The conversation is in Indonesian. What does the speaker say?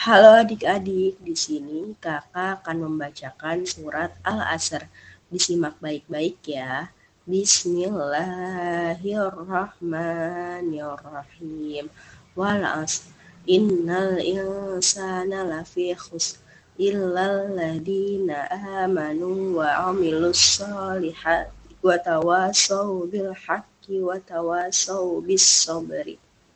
Halo adik-adik, di sini kakak akan membacakan surat Al-Asr. Disimak baik-baik ya. Bismillahirrahmanirrahim. Wal asr. Innal insana lafi khusr. Illal ladina amanu wa amilus salihat. wa tawasaw bil haqqi wa tawasaw bis sabri.